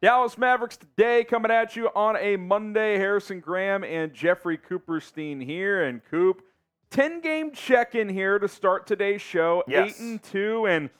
Dallas Mavericks today coming at you on a Monday. Harrison Graham and Jeffrey Cooperstein here. And Coop, 10 game check in here to start today's show. Yes. 8 and 2. And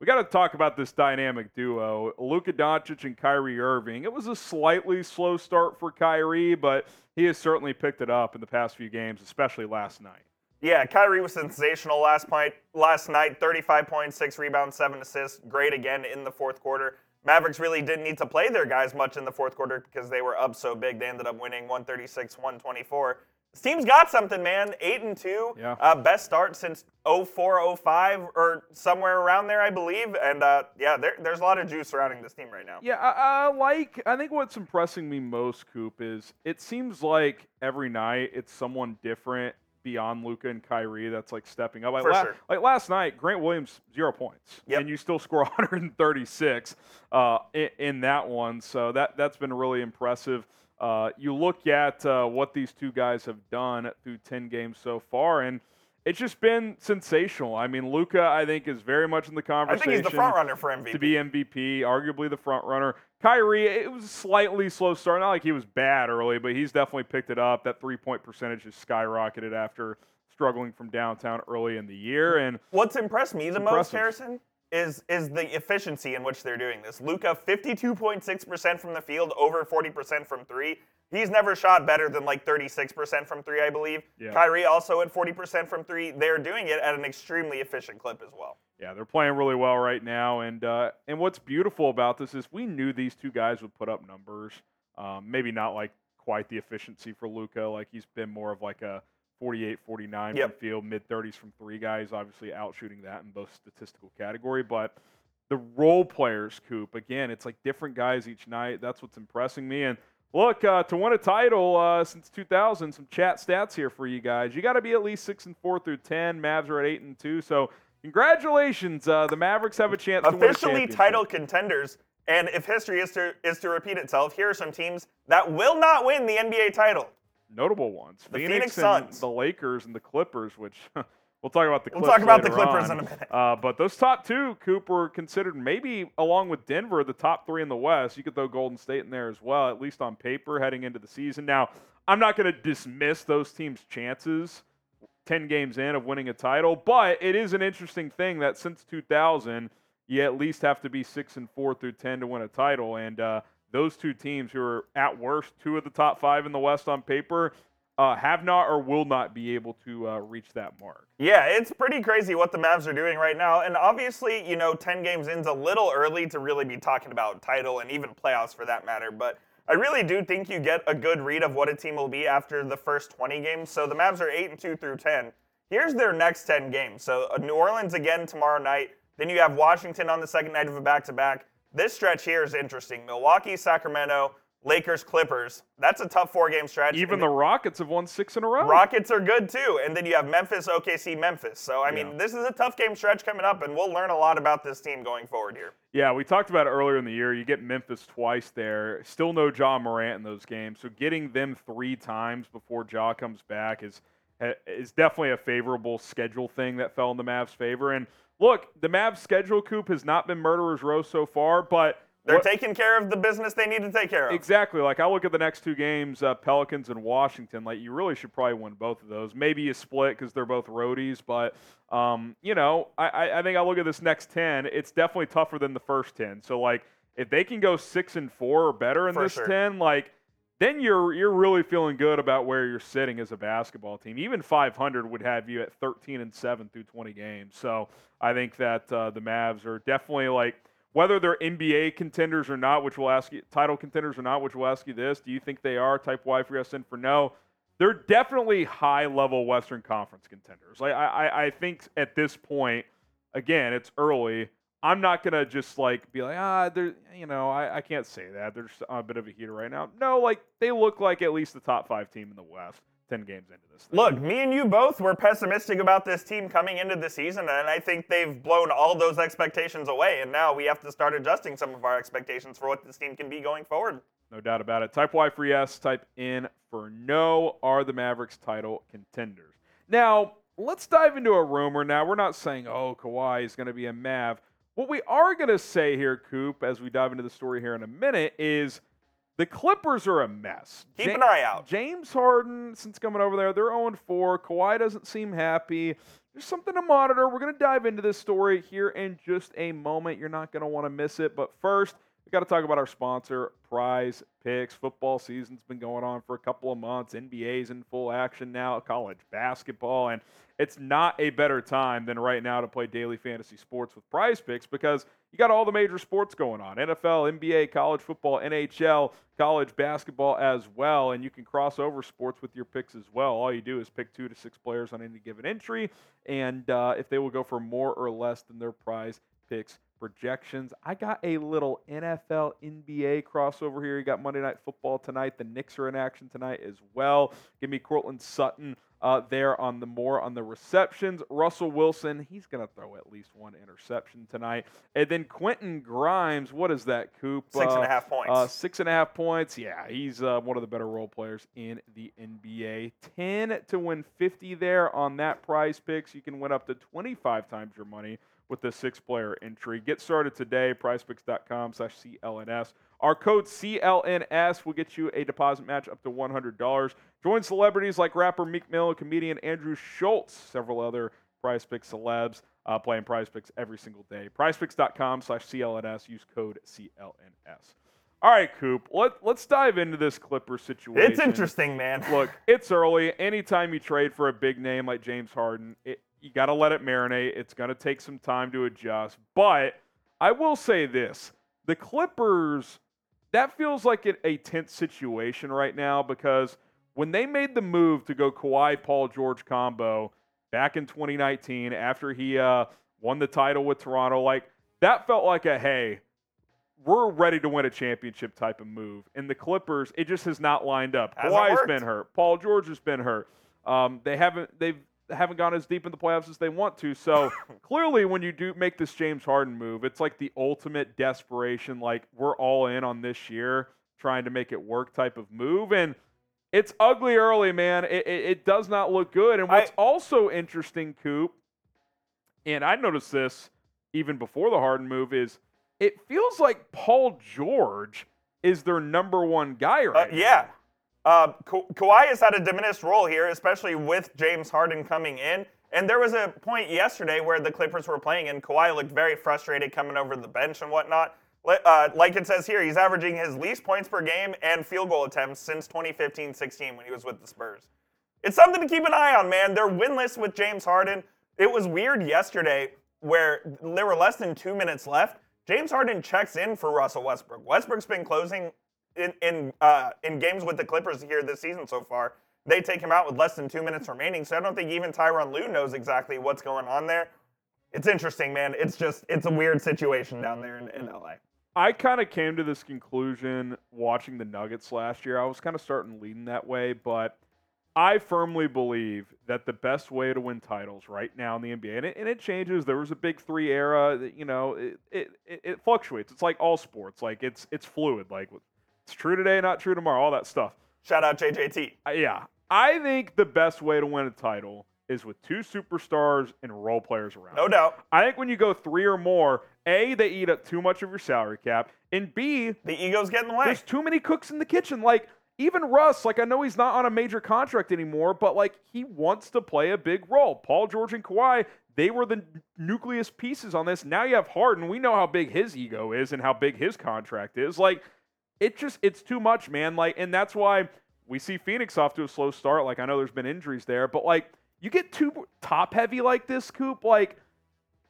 we got to talk about this dynamic duo, Luka Doncic and Kyrie Irving. It was a slightly slow start for Kyrie, but he has certainly picked it up in the past few games, especially last night. Yeah, Kyrie was sensational last night. Last night, 35 points, six rebounds, seven assists. Great again in the fourth quarter. Mavericks really didn't need to play their guys much in the fourth quarter because they were up so big. They ended up winning 136 124. This team's got something, man. 8 and 2. Yeah. Uh, best start since 04 05 or somewhere around there, I believe. And uh, yeah, there, there's a lot of juice surrounding this team right now. Yeah, I, I like. I think what's impressing me most, Coop, is it seems like every night it's someone different beyond Luka and Kyrie that's like stepping up. Like, For la- sure. like last night, Grant Williams zero points, Yep. and you still score 136 uh, in, in that one. So that that's been really impressive. Uh, you look at uh, what these two guys have done through 10 games so far, and it's just been sensational. I mean, Luka, I think, is very much in the conversation. I think he's the front runner for MVP. to be MVP, arguably the front runner. Kyrie, it was a slightly slow start. Not like he was bad early, but he's definitely picked it up. That three point percentage has skyrocketed after struggling from downtown early in the year. And What's impressed me the It's most. Harrison, is is the efficiency in which they're doing this. Luka, 52.6% from the field, over 40% from three. He's never shot better than like 36% from three, I believe. Yeah. Kyrie also at 40% from three. They're doing it at an extremely efficient clip as well. Yeah, they're playing really well right now. And uh, and what's beautiful about this is we knew these two guys would put up numbers. Um, maybe not like quite the efficiency for Luka. Like he's been more of like a 48, 49 Yep. from field, mid 30s from three guys, obviously out shooting that in both statistical category. But the role players, Coop, again, it's like different guys each night. That's what's impressing me. And look, uh, to win a title uh, since 2000, some chat stats here for you guys. You got to be at least six and four through 10. Mavs are at eight and two. So congratulations, uh, the Mavericks have a chance to Officially championship. title contenders. And if history is to is to repeat itself, here are some teams that will not win the NBA title. notable ones. The Phoenix, Phoenix Suns. the Lakers and the Clippers, which we'll talk about the We'll talk about the Clippers on. in a minute. Uh, but those top two, Cooper considered maybe along with Denver the top three in the West. You could throw Golden State in there as well, at least on paper heading into the season. Now, I'm not going to dismiss those teams' chances 10 games in of winning a title, but it is an interesting thing that since 2000, you at least have to be 6 and 4 through 10 to win a title. And uh, those two teams, who are at worst two of the top five in the West on paper, uh, have not or will not be able to uh, reach that mark. Yeah, it's pretty crazy what the Mavs are doing right now. And obviously, you know, 10 games in's a little early to really be talking about title and even playoffs for that matter. But I really do think you get a good read of what a team will be after the first 20 games. So the Mavs are 8 and 2 through 10. Here's their next 10 games. So uh, New Orleans again tomorrow night. Then you have Washington on the second night of a back to back. This stretch here is interesting. Milwaukee, Sacramento, Lakers, Clippers. That's a tough four game stretch. Even And the Rockets have won six in a row. Rockets are good too. And then you have Memphis, OKC, Memphis. So, I mean, Yeah. this is a tough game stretch coming up, and we'll learn a lot about this team going forward here. Yeah, we talked about it earlier in the year. You get Memphis twice there. Still no Ja Morant in those games. So getting them three times before Ja comes back is is definitely a favorable schedule thing that fell in the Mavs' favor. And look, the Mavs' schedule coop has not been murderer's row so far, but They're what- taking care of the business they need to take care of. Exactly. Like I look at the next two games, uh, Pelicans and Washington. Like you really should probably win both of those. Maybe you split because they're both roadies, but um, you know, I, I, think I look at this next ten. It's definitely tougher than the first ten. So like, if they can go six and four or better in For this sure. ten, like then you're you're really feeling good about where you're sitting as a basketball team. Even 500 would have you at 13 and seven through 20 games. So I think that uh, the Mavs are definitely like whether they're NBA contenders or not, which we'll ask you title contenders or not, which we'll ask you this: Do you think they are? Type Y for yes and for no. They're definitely high level Western Conference contenders. Like I, I, think at this point again, it's early. I'm not gonna just like be like, ah, you know, I, I can't say that. There's a bit of a heater right now. No, like they look like at least the top five team in the West. Ten games into this. Thing. Look, me and you both were pessimistic about this team coming into the season, and I think they've blown all those expectations away. And now we have to start adjusting some of our expectations for what this team can be going forward. No doubt about it. Type Y for yes, type in for no. Are the Mavericks title contenders? Now, let's dive into a rumor. Now, we're not saying, oh, Kawhi is going to be a Mav. What we are going to say here, Coop, as we dive into the story here in a minute, is the Clippers are a mess. Keep an eye out. James Harden, since coming over there, they're 0 4. Kawhi doesn't seem happy. There's something to monitor. We're going to dive into this story here in just a moment. You're not going to want to miss it. But first, we got to talk about our sponsor, Prize Picks. Football season's been going on for a couple of months. NBA's in full action now, college basketball, and it's not a better time than right now to play daily fantasy sports with PrizePicks because you got all the major sports going on NFL, NBA, college football, NHL, college basketball as well. And you can cross over sports with your picks as well. All you do is pick two to six players on any given entry. And uh, if they will go for more or less than their prize picks projections. I got a little NFL NBA crossover here. You got Monday Night Football tonight. The Knicks are in action tonight as well. Give me Courtland Sutton uh, there on the more on the receptions. Russell Wilson, he's going to throw at least one interception tonight. And then Quentin Grimes, what is that, Coop? Six and a half uh, points. Uh, six and a half points. Yeah, he's uh, one of the better role players in the NBA. 10 to win 50 there on that PrizePicks. You can win up to 25 times your money with the six player entry. Get started today, prizepicks.com slash CLNS. Our code CLNS will get you a deposit match up to $100. Join celebrities like rapper Meek Mill, comedian Andrew Schulz, several other PrizePicks celebs uh, playing PrizePicks every single day. PrizePicks.com slash CLNS. Use code CLNS. All right, Coop. Let, let's dive into this Clipper situation. It's interesting, man. Look, it's early. Anytime you trade for a big name like James Harden, it, you got to let it marinate. It's going to take some time to adjust. But I will say this the Clippers, that feels like a tense situation right now because when they made the move to go Kawhi Paul George combo back in 2019 after he uh, won the title with Toronto, like that felt like a hey, we're ready to win a championship type of move. And the Clippers, it just has not lined up. Hasn't Kawhi's worked. been hurt. Paul George has been hurt. Um, they haven't. They've haven't gone as deep in the playoffs as they want to. So clearly, when you do make this James Harden move, it's like the ultimate desperation. Like we're all in on this year, trying to make it work type of move, and it's ugly early, man. It, it, it does not look good. And what's I, also interesting, Coop, and I noticed this even before the Harden move, is it feels like Paul George is their number one guy right uh, Yeah. Uh, Ka- Kawhi has had a diminished role here, especially with James Harden coming in. And there was a point yesterday where the Clippers were playing, and Kawhi looked very frustrated coming over the bench and whatnot. Uh, like it says here, he's averaging his least points per game and field goal attempts since 2015 16 when he was with the Spurs. It's something to keep an eye on, man. They're winless with James Harden. It was weird yesterday where there were less than two minutes left. James Harden checks in for Russell Westbrook. Westbrook's been closing in in uh, in games with the Clippers here this season so far. They take him out with less than two minutes remaining, so I don't think even Tyronn Lue knows exactly what's going on there. It's interesting, man. It's just it's a weird situation down there in, in LA. I kind of came to this conclusion watching the Nuggets last year. I was kind of starting leading that way, but I firmly believe that the best way to win titles right now in the NBA, and it, and it changes. There was a big three era. That, you know, it, it, it fluctuates. It's like all sports. Like it's it's fluid. Like it's true today, not true tomorrow, all that stuff. Shout out JJT. Uh, yeah. I think the best way to win a title is with two superstars and role players around. No doubt. I think when you go three or more, A, they eat up too much of your salary cap, and B, the egos get in the way. There's too many cooks in the kitchen. Like, even Russ, like I know he's not on a major contract anymore, but like he wants to play a big role. Paul George and Kawhi, they were the nucleus pieces on this. Now you have Harden. We know how big his ego is and how big his contract is. Like it just it's too much, man. Like, and that's why we see Phoenix off to a slow start. Like, I know there's been injuries there, but like you get too top heavy like this, Coop. Like,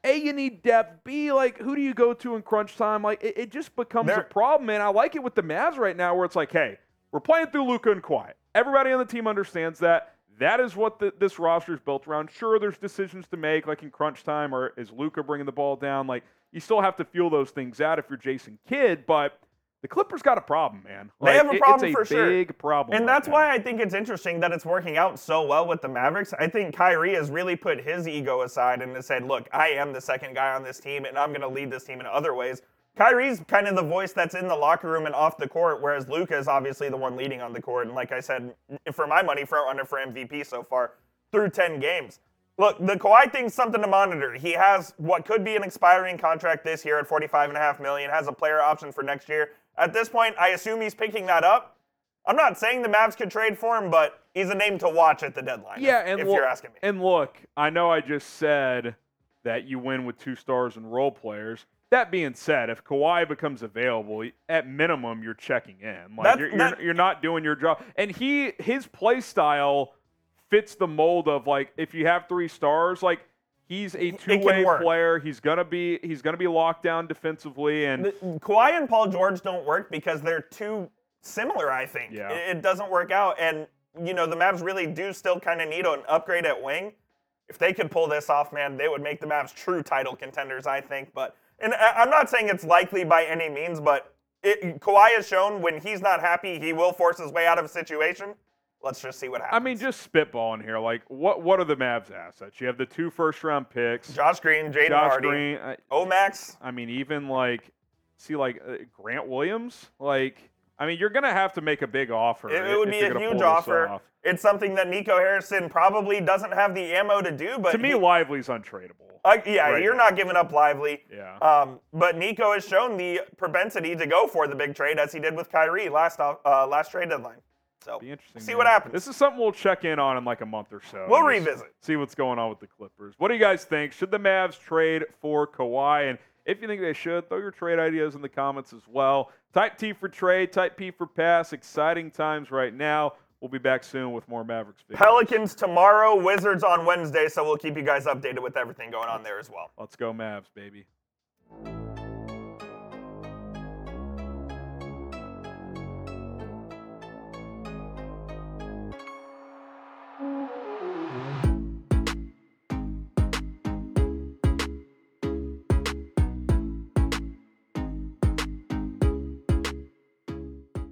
a you need depth. B like who do you go to in crunch time? Like, it, it just becomes a problem. And I like it with the Mavs right now, where it's like, hey, we're playing through Luka and Kawhi. Everybody on the team understands that. that is what the, this roster is built around. Sure, there's decisions to make, like in crunch time, or is Luka bringing the ball down? Like you still have to feel those things out if you're Jason Kidd, but the Clippers got a problem, man. They have a it- problem it's for sure. big problem, And right that's now. why I think it's interesting that it's working out so well with the Mavericks. I think Kyrie has really put his ego aside and has said, look, I am the second guy on this team and I'm going to lead this team in other ways. Kyrie's kind of the voice that's in the locker room and off the court, whereas Luka is obviously the one leading on the court. And like I said, for my money, front runner for MVP so far through 10 games. Look, the Kawhi thing's something to monitor. He has what could be an expiring contract this year at 45.5 million, has a player option for next year. At this point, I assume he's picking that up. I'm not saying the Mavs could trade for him, but he's a name to watch at the deadline. Yeah, if, and if look, you're asking me. And look, I know I just said that you win with two stars and role players. That being said, if Kawhi becomes available, at minimum you're checking in. Like you're, you're, you're not doing your job. And he his play style fits the mold of like if you have three stars, like he's a two-way player. He's gonna be he's gonna be locked down defensively and The- Kawhi and Paul George don't work because they're too similar, I think. Yeah. It, it doesn't work out. And, you know, the Mavs really do still kind of need an upgrade at wing. If they could pull this off, man, they would make the Mavs true title contenders, I think. But, and I- I'm not saying it's likely by any means, but it, Kawhi has shown when he's not happy, he will force his way out of a situation. Let's just see what happens. I mean, just spitballing here. Like, what what are the Mavs' assets? You have the two first round picks. Josh Green, Jaden Josh Hardy, Green. I, Omax. I mean, even like, see, like uh, Grant Williams. Like, I mean, you're gonna have to make a big offer. It, it would be a huge offer. off. It's something that Nico Harrison probably doesn't have the ammo to do, but To me, he- Lively's untradeable. Uh, yeah, right you're now. not giving up Lively. Yeah. Um, but Nico has shown the propensity to go for the big trade as he did with Kyrie last off, uh, last trade deadline. So Be interesting. see man. what happens. This is something we'll check in on in like a month or so. We'll revisit. See what's going on with the Clippers. What do you guys think? Should the Mavs trade for Kawhi? And if you think they should, throw your trade ideas in the comments as well. Type T for trade, type P for pass. Exciting times right now. We'll be back soon with more Mavericks videos. Pelicans tomorrow, Wizards on Wednesday. So we'll keep you guys updated with everything going on there as well. Let's go Mavs, baby.